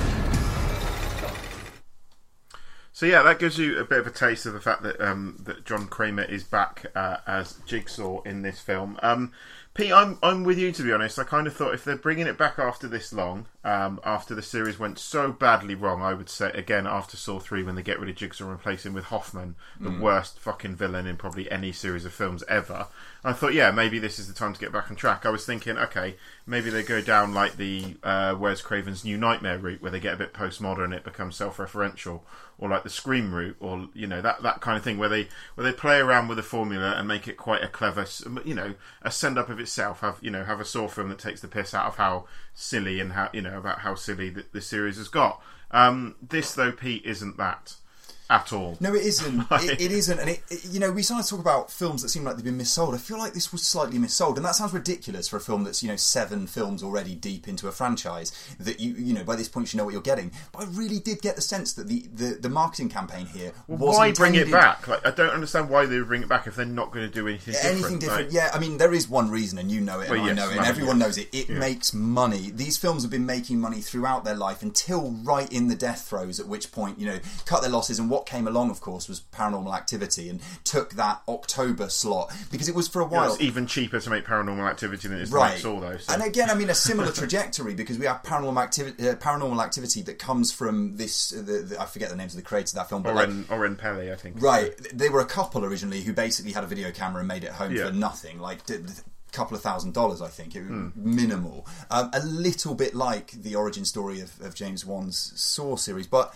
So yeah, that gives you a bit of a taste of the fact that um, that John Kramer is back uh, as Jigsaw in this film. Um, Pete, I'm I'm with you to be honest. I kind of thought if they're bringing it back after this long, um, after the series went so badly wrong, I would say again after Saw three when they get rid of Jigsaw and replace him with Hoffman, the worst fucking villain in probably any series of films ever. I thought, yeah, maybe this is the time to get back on track. I was thinking, okay, maybe they go down like the uh, Wes Craven's New Nightmare route, where they get a bit postmodern, and it becomes self-referential, or like the Scream route, or you know that that kind of thing, where they where they play around with the formula and make it quite a clever, you know, a send up of itself. Have you know have a Saw film that takes the piss out of how silly and how you know about how silly the, the series has got. Um, this though, Pete, isn't that. At all. No, it isn't. It, it isn't. And it, it- you know, we sometimes talk about films that seem like they've been missold. I feel like this was slightly missold, and that sounds ridiculous for a film that's you know seven films already deep into a franchise. That you you know by this point you know what you're getting. But I really did get the sense that the the, the marketing campaign here was why bring it back? Like, I don't understand why they would bring it back if they're not going to do anything different. Anything different? Like, yeah, I mean, there is one reason, and you know it, and Well, I yes, know it, and everyone knows it. It Yeah. makes money. These films have been making money throughout their life until right in the death throes, at which point, you know, cut their losses. And what came along, of course, was Paranormal Activity and took that October slot because it was for a while. while. it's even cheaper to make Paranormal Activity than it is to make Saw, though. So. and again, I mean a similar trajectory because we have paranormal activity, uh, paranormal activity that comes from this. Uh, the, the, I forget the names of the creators of that film, but like, Oren, Oren Peli, I think. Right, they were a couple originally who basically had a video camera and made it home Yeah. for nothing, like a couple of thousand dollars, I think, it was Hmm. minimal. Um, a little bit like the origin story of, of James Wan's Saw series, but.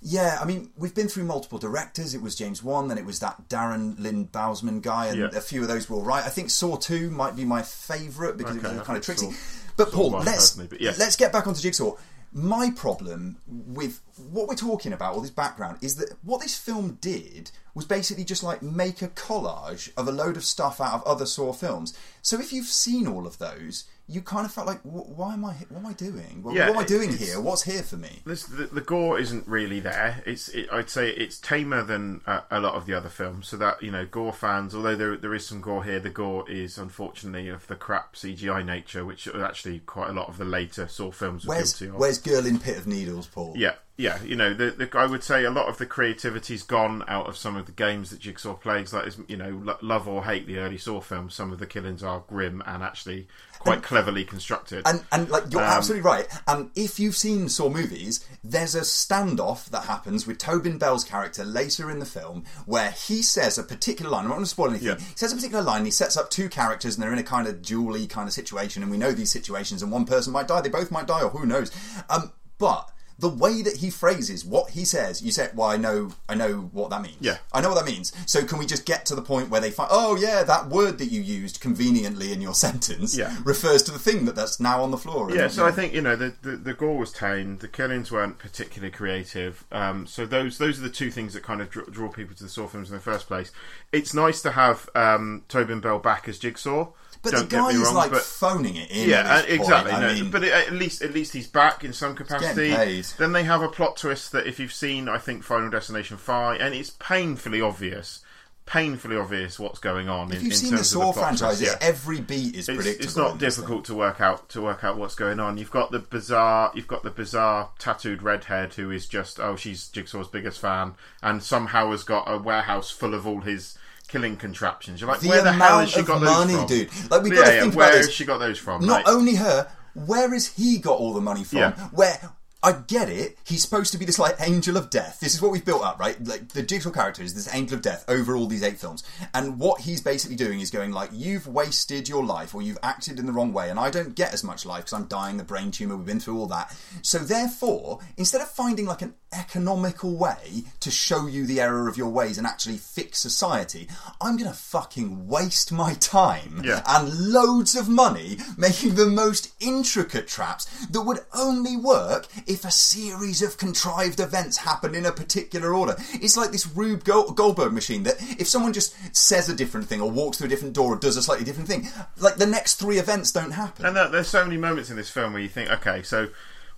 Yeah, I mean, we've been through multiple directors. It was James Wan, then it was that Darren Lynn Bousman guy, and Yeah. a few of those were all right. I think Saw 2 might be my favourite because Okay, it was kind of tricksy. Saw- But Saw Paul, let's but let's get back onto Jigsaw. My problem with what we're talking about, all this background, is that what this film did was basically just like make a collage of a load of stuff out of other Saw films. So if you've seen all of those, you kind of felt like, why am I? What am I doing? What, Yeah, what am I doing here? What's here for me? This, the, the gore isn't really there. It's it, I'd say it's tamer than uh, a lot of the other films. So that you know, gore fans, although there there is some gore here, the gore is unfortunately of the crap CGI nature, which actually quite a lot of the later Saw films were Where's guilty of. Where's Girl in Pit of Needles, Paul? Yeah, yeah. You know, the, the I would say a lot of the creativity's gone out of some of the games that Jigsaw plays. Like, is, you know, lo- love or hate the early Saw films. Some of the killings are grim and actually quite cleverly constructed. And and like you're Um, absolutely right. And if you've seen Saw movies, there's a standoff that happens with Tobin Bell's character later in the film where he says a particular line. I'm not going to spoil anything. Yeah. He says a particular line. He sets up two characters, and they're in a kind of dually kind of situation. And we know these situations, and one person might die. They both might die, or who knows. Um, but the way that he phrases what he says, you say, "Well, I know, I know what that means. Yeah. I know what that means." So, can we just get to the point where they find, "Oh, yeah, that word that you used conveniently in your sentence Yeah. refers to the thing that that's now on the floor." Yeah, so I think you know the, the the gore was tame, the killings weren't particularly creative. Um, so those those are the two things that kind of draw, draw people to the Saw films in the first place. It's nice to have um, Tobin Bell back as Jigsaw. But Don't the guy is wrong, like but phoning it in. yeah, uh, exactly. No, mean, but at least at least he's back in some capacity. Then they have a plot twist that if you've seen, I think Final Destination Five, and it's painfully obvious, painfully obvious what's going on. if in, you've in seen the Saw twist, franchise, yeah. every beat is it's, predictable. it's not difficult to work out to work out what's going on. You've got the bizarre, you've got the bizarre tattooed redhead who is just oh she's Jigsaw's biggest fan, and somehow has got a warehouse full of all his killing contraptions. You're like, The where the hell has she got money, those from, dude. Like, we've yeah, gotta yeah, think about where this. has she got those from? Not Like, only her, where has he got all the money from? Yeah. Where I get it, he's supposed to be this like angel of death. This is what we've built up, right? Like the Jigsaw character is this angel of death over all these eight films, and what he's basically doing is going like, "You've wasted your life, or you've acted in the wrong way, and I don't get as much life because I'm dying the brain tumor. We've been through all that. So therefore, instead of finding like an economical way to show you the error of your ways and actually fix society, I'm gonna fucking waste my time Yeah. and loads of money making the most intricate traps that would only work if a series of contrived events happened in a particular order. It's like this Rube Goldberg machine that if someone just says a different thing or walks through a different door or does a slightly different thing, like the next three events don't happen. And there's so many moments in this film where you think, okay, so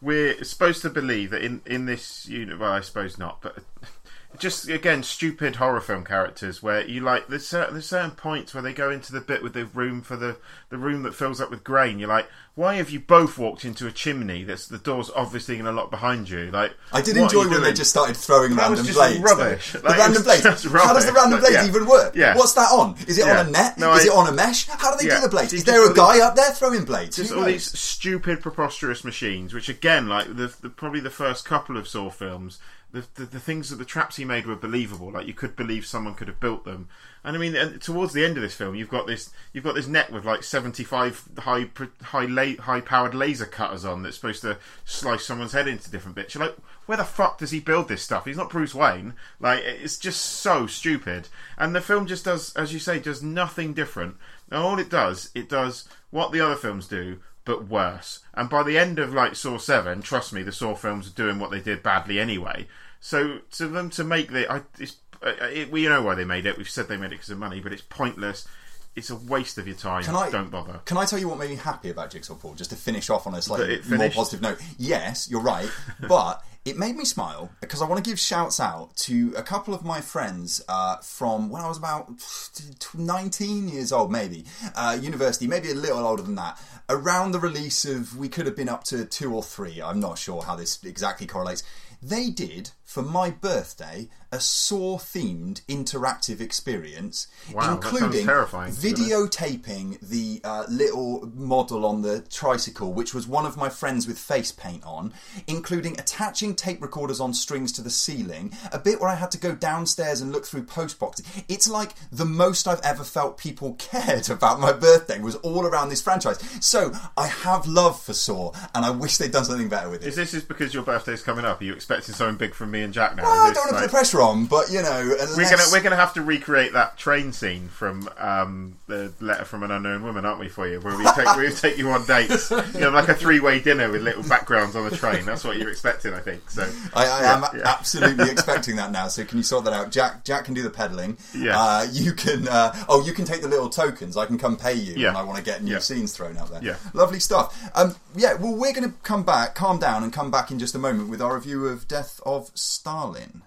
we're supposed to believe that in in this unit, well, I suppose not, but just again, stupid horror film characters where you like there's certain, there's certain points where they go into the bit with the room for the the room that fills up with grain. You're like, why have you both walked into a chimney that's the door's obviously going to lock behind you? Like, I did enjoy when they just started throwing That random blades. rubbish. The Like, it random blades. just How does the rubbish. random blades Yeah. even work? Yeah. What's that on? Is it Yeah. on a net? No, is I- it on a mesh? How do they Yeah. do the blades? Is there a guy up there throwing blades? just all these stupid, preposterous machines, which again, like the, the probably the first couple of Saw films, the, the the things that the traps he made were believable. Like you could believe someone could have built them. And I mean, and towards the end of this film, you've got this you've got this net with like seventy five high high la- high powered laser cutters on that's supposed to slice someone's head into different bits. You're like, where the fuck does he build this stuff? He's not Bruce Wayne. Like it's just so stupid. And the film just does, as you say, does nothing different. And all it does, it does what the other films do, but worse. And by the end of like Saw Seven, trust me, the Saw films are doing what they did badly anyway. So to them to make the, I, it's, it, we know why they made it. We've said they made it because of money, but it's pointless. It's a waste of your time. Can I Don't bother. Can I tell you what made me happy about Jigsaw Paul? Just to finish off on a slightly more positive note. Yes, you're right, but it made me smile because I want to give shouts out to a couple of my friends uh, from when I was about 19 years old, maybe uh, university, maybe a little older than that. Around the release of, we could have been up to two or three. I'm not sure how this exactly correlates. They did for my birthday a Saw themed interactive experience, Wow, including terrifying, to be honest. videotaping the uh, little model on the tricycle, which was one of my friends with face paint on, including attaching tape recorders on strings to the ceiling, a bit where I had to go downstairs and look through post boxes. It's like the most I've ever felt people cared about my birthday was all around this franchise. So I have love for Saw, and I wish they'd done something better with it. Is this is because your birthday's coming up? Are you expecting something big from me and Jack now? well, I don't want to put pressure on, but you know, unless... We're gonna we're gonna have to recreate that train scene from um, the letter from an unknown woman, aren't we? For you, where we take we take you on dates, you know, like a three way dinner with little backgrounds on the train. That's what you're expecting, I think. So I, I Yeah, am yeah. absolutely expecting that now. So can you sort that out? Jack, Jack can do the peddling. Yes. Uh, you can. Uh, oh, you can take the little tokens. I can come pay you Yeah. when I want to get new Yeah. scenes thrown out there. Yeah. Lovely stuff. Um, yeah. Well, we're going to come back, calm down, and come back in just a moment with our review of Death of Stalin.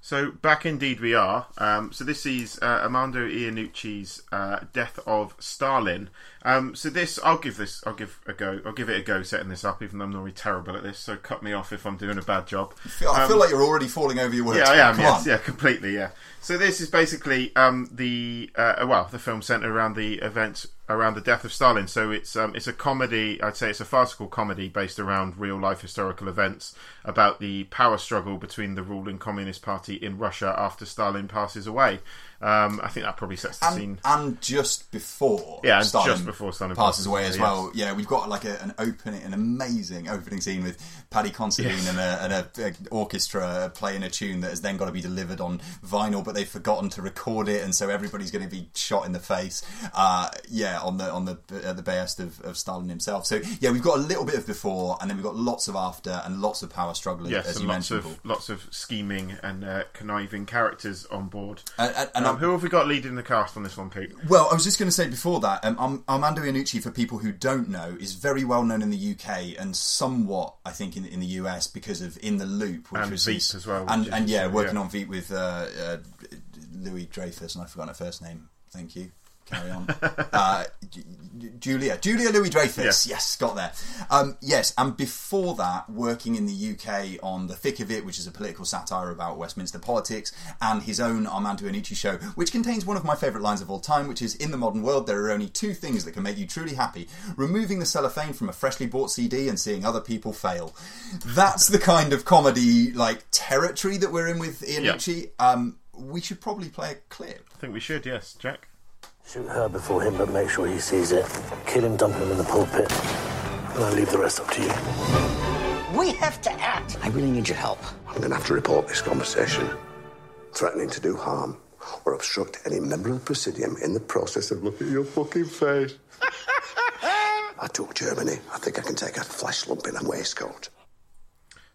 So back indeed we are. Um, so this is uh, Armando Iannucci's uh, Death of Stalin. Um, so this, I'll give this, I'll give a go. I'll give it a go setting this up, even though I'm normally terrible at this. So cut me off if I'm doing a bad job. I feel, I feel like you're already falling over your words. Um, Yeah, I am. Come yes, on. yeah, completely. Yeah. So this is basically um, the uh, well, the film centered around the events around the death of Stalin. So it's um, it's a comedy. I'd say it's a farcical comedy based around real life historical events about the power struggle between the ruling Communist Party in Russia after Stalin passes away. Um, I think that probably sets the scene. And, and just before, Yeah, and Stalin just before Stalin passes passes away as yes. well. Yeah, we've got like a, an opening, an amazing opening scene with Paddy Considine and, a, and a, a orchestra playing a tune that has then got to be delivered on vinyl, but they've forgotten to record it, and so everybody's going to be shot in the face. Uh, yeah, on the on the at the behest of, of Stalin himself. So yeah, we've got a little bit of before, and then we've got lots of after, and lots of power struggle, Yes, as and you lots mentioned. of lots of scheming and uh, conniving characters on board. And- and- and um, I'm- who have we got leading the cast on this one, Pete? Well, I was just going to say before that, um, Arm- Armando Iannucci, for people who don't know, is very well known in the UK and somewhat, I think, in, in the US because of In the Loop, which And was Veep his- as well, and, and yeah, working yeah. on Veep with uh, uh, Louis Dreyfus, and I've forgotten her first name. Thank you. Carry on. uh, Julia. Julia Louis Dreyfus. Yeah. Yes, got there. Um, yes, and before that, working in the UK on The Thick of It, which is a political satire about Westminster politics, and his own Armando Iannucci show, which contains one of my favourite lines of all time, which is In the modern world, there are only two things that can make you truly happy removing the cellophane from a freshly bought CD and seeing other people fail. That's the kind of comedy, like, territory that we're in with Iannucci. Um, we should probably play a clip. I think we should. Yes, Jack. Shoot her before him, but make sure he sees it. Kill him, dump him in the pulpit. And I'll leave the rest up to you. We have to act. I really need your help. I'm going to have to report this conversation. Threatening to do harm or obstruct any member of the Presidium in the process of looking at your fucking face. I took Germany. I think I can take a flesh lump in a waistcoat.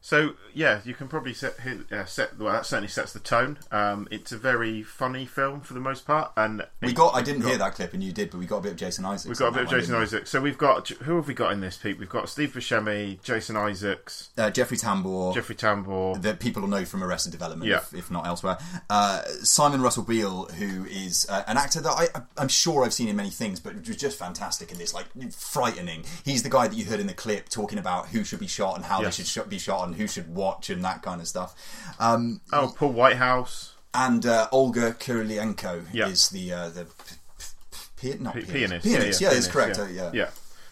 So yeah, you can probably set uh, set. Well, that certainly sets the tone. Um, it's a very funny film for the most part, and We it- got, I didn't hear that clip, and you did, but we got a bit of Jason Isaacs. We've got a bit of Jason? Isaacs. So we've got who have we got in this, Pete? We've got Steve Buscemi, Jason Isaacs, Uh, Jeffrey Tambor. Jeffrey Tambor. that people will know from Arrested Development, Yeah. if, if not elsewhere. Uh, Simon Russell Beale, who is uh, an actor that I, I'm sure I've seen in many things, but was just fantastic in this, like frightening. He's the guy that you heard in the clip talking about who should be shot and how Yes. they should be shot and who should watch and that kind of stuff. Um, Oh, Paul Whitehouse, and uh, Olga Kurylenko Yeah. is the uh, the p- p- not P- pianist. pianist. Yeah, yeah, Pianist, that's correct. Yeah, uh, yeah. yeah.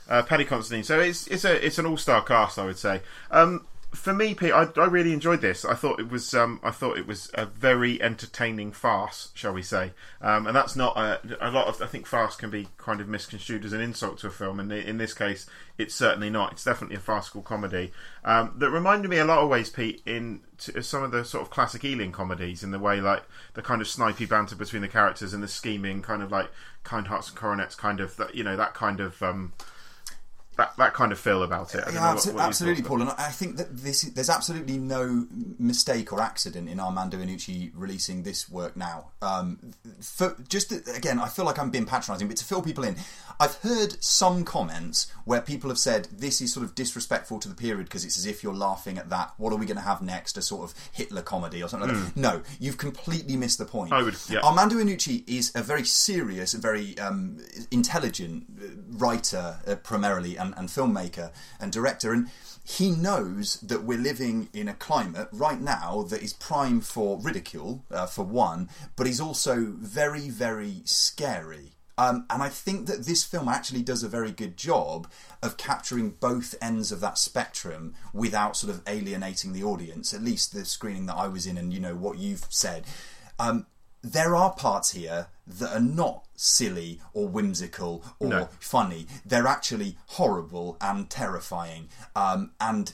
Uh, Paddy Considine. So it's it's a it's an all star cast, I would say. Um, for me, Pete, I, I really enjoyed this. I thought it was um, I thought it was a very entertaining farce, shall we say? Um, and that's not a, a lot of. I think farce can be kind of misconstrued as an insult to a film, and in this case, it's certainly not. It's definitely a farcical comedy um, that reminded me a lot of ways, Pete, in to some of the sort of classic Ealing comedies, in the way like the kind of snipey banter between the characters and the scheming, kind of like kind hearts and coronets, kind of that you know that kind of. Um, that, that kind of feel about it. Yeah, what, what absolutely, Paul. And I think that this there's absolutely no mistake or accident in Armando Iannucci releasing this work now. Um, for just again, I feel like I'm being patronising, but to fill people in, I've heard some comments where people have said this is sort of disrespectful to the period because it's as if you're laughing at that. What are we going to have next? A sort of Hitler comedy or something like that? No, you've completely missed the point. I would, yeah. Armando Iannucci is a very serious, very um, intelligent writer, uh, primarily. And and, and filmmaker and director, and he knows that we're living in a climate right now that is prime for ridicule, uh, for one, but is also very, very scary. Um, and I think that this film actually does a very good job of capturing both ends of that spectrum without sort of alienating the audience. At least the screening that I was in, and you know what you've said. Um, there are parts here that are not silly or whimsical or no. funny. They're actually horrible and terrifying. Um, and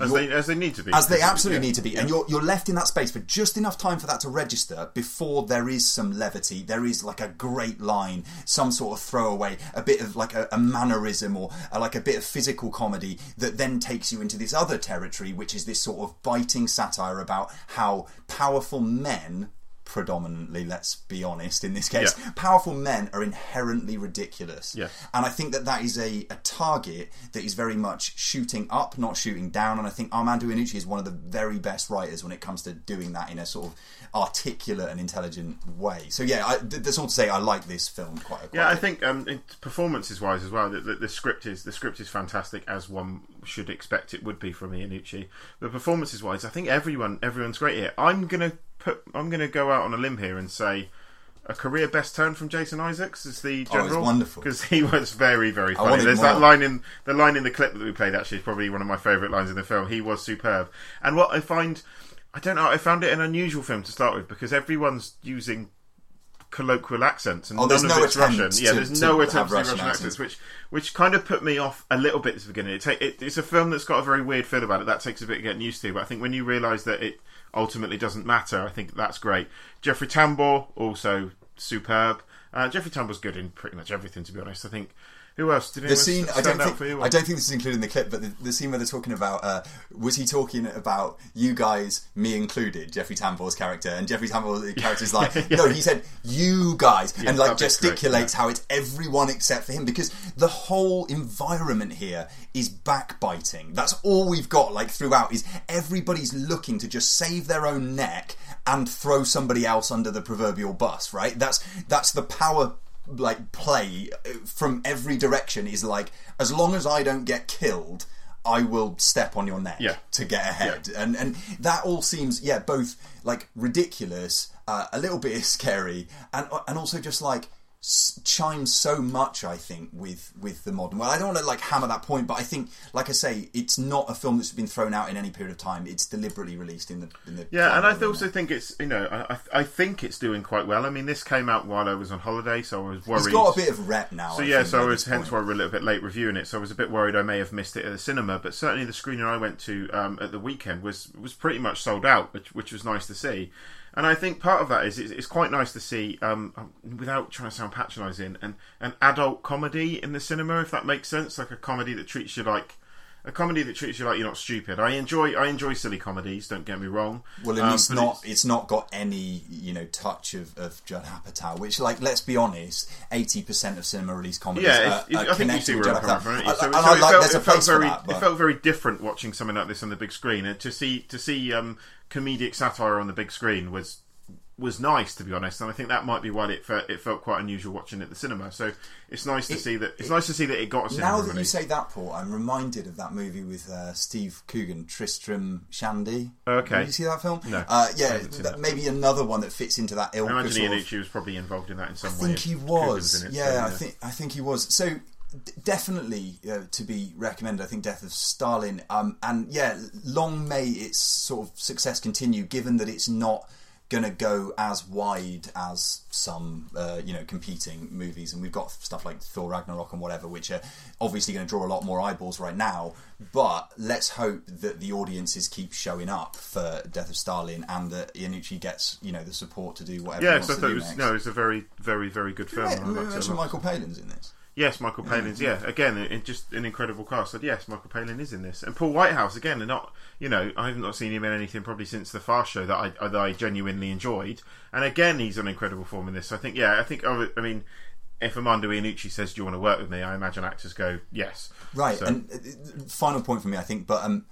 as they, as they need to be. As they absolutely yeah. need to be. And you're, you're left in that space for just enough time for that to register before there is some levity. There is like a great line, some sort of throwaway, a bit of like a, a mannerism or a, like a bit of physical comedy that then takes you into this other territory, which is this sort of biting satire about how powerful men predominantly, let's be honest, in this case, yeah. powerful men are inherently ridiculous. Yeah. And I think that that is a, a target that is very much shooting up, not shooting down. And I think Armando Iannucci is one of the very best writers when it comes to doing that in a sort of articulate and intelligent way. So yeah, I, that's all to say. I like this film quite. A yeah, I think um, performances wise as well, the, the, the, script is the script is fantastic as one should expect it would be from Iannucci. But performances wise, I think everyone everyone's great here. I'm gonna put. I'm going to go out on a limb here and say a career best turn from Jason Isaacs as the oh, general. Oh, wonderful because he was very very funny. There's more. that line in the line in the clip that we played. Actually, is probably one of my favourite lines in the film. He was superb. And what I find, I don't know, I found it an unusual film to start with because everyone's using colloquial accents and oh, none no of it's Russian. To, yeah, there's no attempt to Russian, Russian accents. accents, which which kind of put me off a little bit at the beginning. It, it, it's a film that's got a very weird feel about it. That takes a bit of getting used to, but I think when you realise that it ultimately doesn't matter. I think that's great. Jeffrey Tambor also superb. Uh, Jeffrey Tambor's good in pretty much everything, to be honest. I think who else did the scene? I don't think. You, I don't think this is included in the clip, but the, the scene where they're talking about uh, was he talking about you guys, me included, Jeffrey Tambor's character, and Jeffrey Tambor's character is like, yeah. no, he said you guys, yeah, and like gesticulates yeah. how it's everyone except for him because the whole environment here is backbiting. That's all we've got like throughout is everybody's looking to just save their own neck and throw somebody else under the proverbial bus, right? That's that's the power like play uh, from every direction is like as long as I don't get killed, I will step on your neck yeah. to get ahead, yeah. and and that all seems yeah both like ridiculous, uh, a little bit scary, and and also just like chimes so much, I think, with with the modern. Well, I don't want to like hammer that point, but I think, like I say, it's not a film that's been thrown out in any period of time. It's deliberately released in the in the. Yeah, and I also think it's you know I I think it's doing quite well. I mean, this came out while I was on holiday, so I was worried. It's got a bit of rep now. So I yeah, so I was hence why we're a little bit late reviewing it. So I was a bit worried I may have missed it at the cinema, but certainly the screening I went to um, at the weekend was was pretty much sold out, which which was nice to see. And I think part of that is it's, quite nice to see, um, um without trying to sound patronising, an, an adult comedy in the cinema, if that makes sense, like a comedy that treats you like a comedy that treats you like you're not stupid. I enjoy I enjoy silly comedies. Don't get me wrong. Well, and um, it's not it's... it's... not got any you know touch of, of Judd Apatow, which like let's be honest, eighty percent of cinema release comedies yeah, are, are I think you see where I'm coming from. So, so I, like, felt, it, felt very, that, it felt very different watching something like this on the big screen. And to see to see um, comedic satire on the big screen was was nice to be honest, and I think that might be why it felt, it felt quite unusual watching it at the cinema. So it's nice to it, see that it's it, nice to see that it got a Now that release. you say that, Paul, I'm reminded of that movie with uh, Steve Coogan, Tristram Shandy. Okay, Did you see that film? No, uh, yeah, that, maybe another one that fits into that ilk. I imagine Iannucci was probably involved in that in some I way. I think he was. It, yeah, so, yeah, I think I think he was. So definitely uh, to be recommended. I think Death of Stalin. Um, and yeah, long may its sort of success continue, given that it's not going to go as wide as some uh, you know competing movies and we've got stuff like Thor Ragnarok and whatever which are obviously going to draw a lot more eyeballs right now but let's hope that the audiences keep showing up for Death of Stalin and that Iannucci gets you know the support to do whatever Yeah, he wants I to thought do it was next. no, it's a very, very, very good film. Yeah, I liked it a mention lot. Michael Palin's in this Yes, Michael Palin's. Yeah, again, it, just an incredible cast. So yes, Michael Palin is in this, and Paul Whitehouse again. And not, you know, I have not seen him in anything probably since the Fast Show that I that I genuinely enjoyed. And again, he's on incredible form in this. So I think, yeah, I think, I mean, if Armando Iannucci says, "Do you want to work with me?" I imagine actors go, "Yes." Right, So- and uh, final point for me, I think, but um,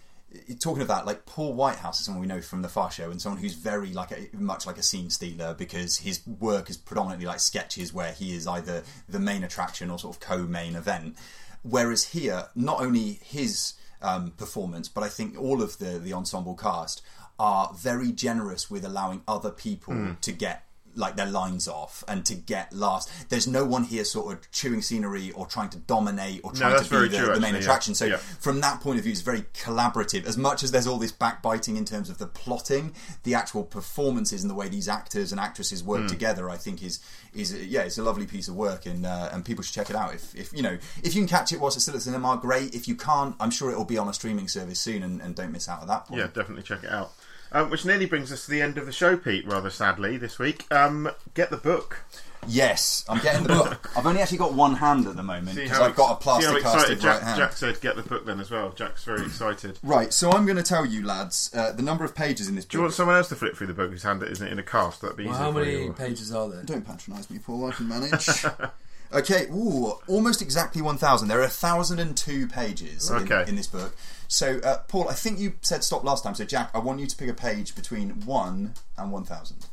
talking of that, like Paul Whitehouse is someone we know from the Fast Show, and someone who's very like a, much like a scene stealer because his work is predominantly like sketches where he is either the main attraction or sort of co-main event. Whereas here, not only his um, performance, but I think all of the the ensemble cast are very generous with allowing other people Hmm. to get like their lines off and to get last. There's no one here sort of chewing scenery or trying to dominate or trying that's to be the, true, the main actually, yeah. attraction. So Yeah. from that point of view, it's very collaborative. As much as there's all this backbiting in terms of the plotting, the actual performances and the way these actors and actresses work Mm. together, I think is is yeah, it's a lovely piece of work, and uh, and people should check it out. If if you know if you can catch it whilst it's still at the cinema, great. If you can't, I'm sure it will be on a streaming service soon, and, and don't miss out at that point. Yeah, definitely check it out. Um, which nearly brings us to the end of the show, Pete. Rather sadly, this week. Um, get the book. Yes, I'm getting the book. I've only actually got one hand at the moment See because how I've got a ex- see how plastic excited casted Jack, right hand. Jack said, "Get the book then" as well. Jack's very excited. Right, so I'm going to tell you, lads, uh, the number of pages in this Do you want someone else to flip through the book whose hand it isn't in a cast? That'd be Well, easier how many you. pages are there? Don't patronise me, Paul. I can manage. okay, ooh, almost exactly 1,000. There are 1,002 pages in- Okay. in, this book. So, uh, Paul, I think you said stop last time. So, Jack, I want you to pick a page between 1 and 1,000.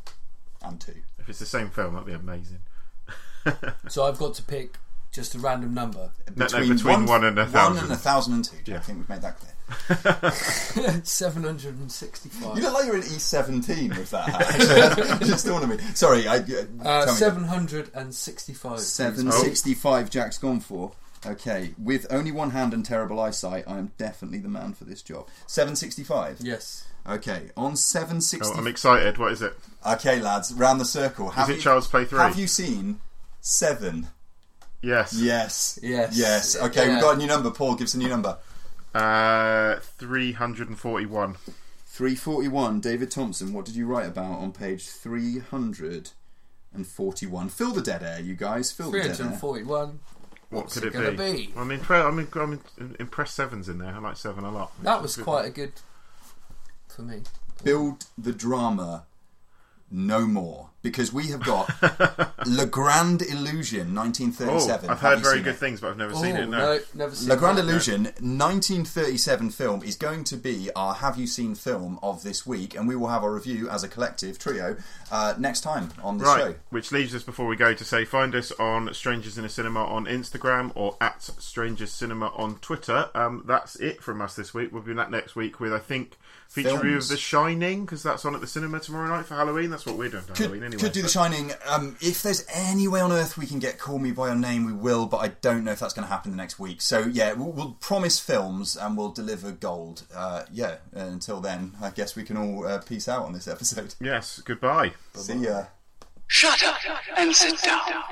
And 2. If it's the same film, that'd be amazing. So I've got to pick just a random number. No, no, between one and a thousand. One and a thousand and two. Jack. Yeah. I think we've made that clear. 765. You look like you're in E17 with that hat. Just dawned on me. Sorry, I, uh, Uh, tell me. 765. Seven sixty-five. Jack's gone for. Okay, with only one hand and terrible eyesight, I am definitely the man for this job. Seven sixty-five. Yes. Okay, on seven Oh, sixty. I'm excited. What is it? Okay, lads, round the circle. Have it you, Child's Play 3? Have you seen Seven? Yes. Yes. Yes. Yes. Okay, Yeah. we've got a new number. Paul, give us a new number. Uh, 341. 341. David Thomson, what did you write about on page 341? Fill the dead air, you guys. Fill the dead air. 341. What What's could it it, gonna be? be? I'm, impre- I'm, in- I'm in- impressed Seven's in there. I like Seven a lot. That was quite a good for me. Build the drama no more. Because we have got Le Grand Illusion, Oh, 1937. I've Have heard very good it? things, but I've never Oh, seen it. No. no, never seen Le Grand that. Illusion, 1937 film, is going to be our Have You Seen film of this week, and we will have a review as a collective trio uh, next time on the Right, show. which leaves us before we go to say find us on Strangers in a Cinema on Instagram or at Strangers Cinema on Twitter. Um, that's it from us this week. We'll be back next week with I think feature review of The Shining because that's on at the cinema tomorrow night for Halloween. That's what we're doing for Could, Halloween anyway. could do The Shining. Um, if there's any way on earth we can get Call Me By Your Name, we will, but I don't know if that's going to happen the next week. So, yeah, we'll, we'll promise films and we'll deliver gold. Uh, yeah, until then, I guess we can all uh, peace out on this episode. Yes. Goodbye. See ya. Shut up and sit down.